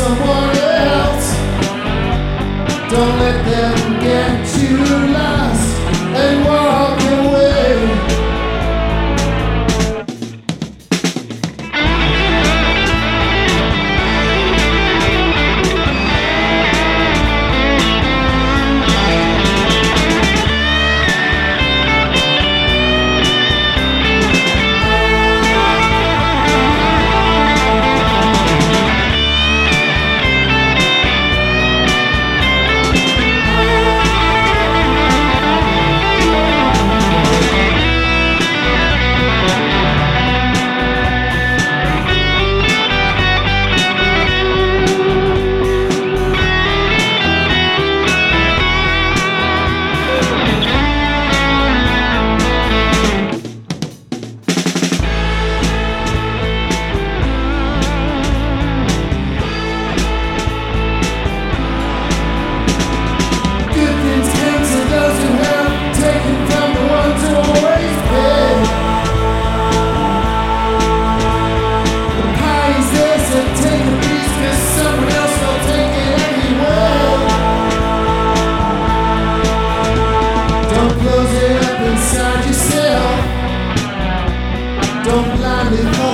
someone California.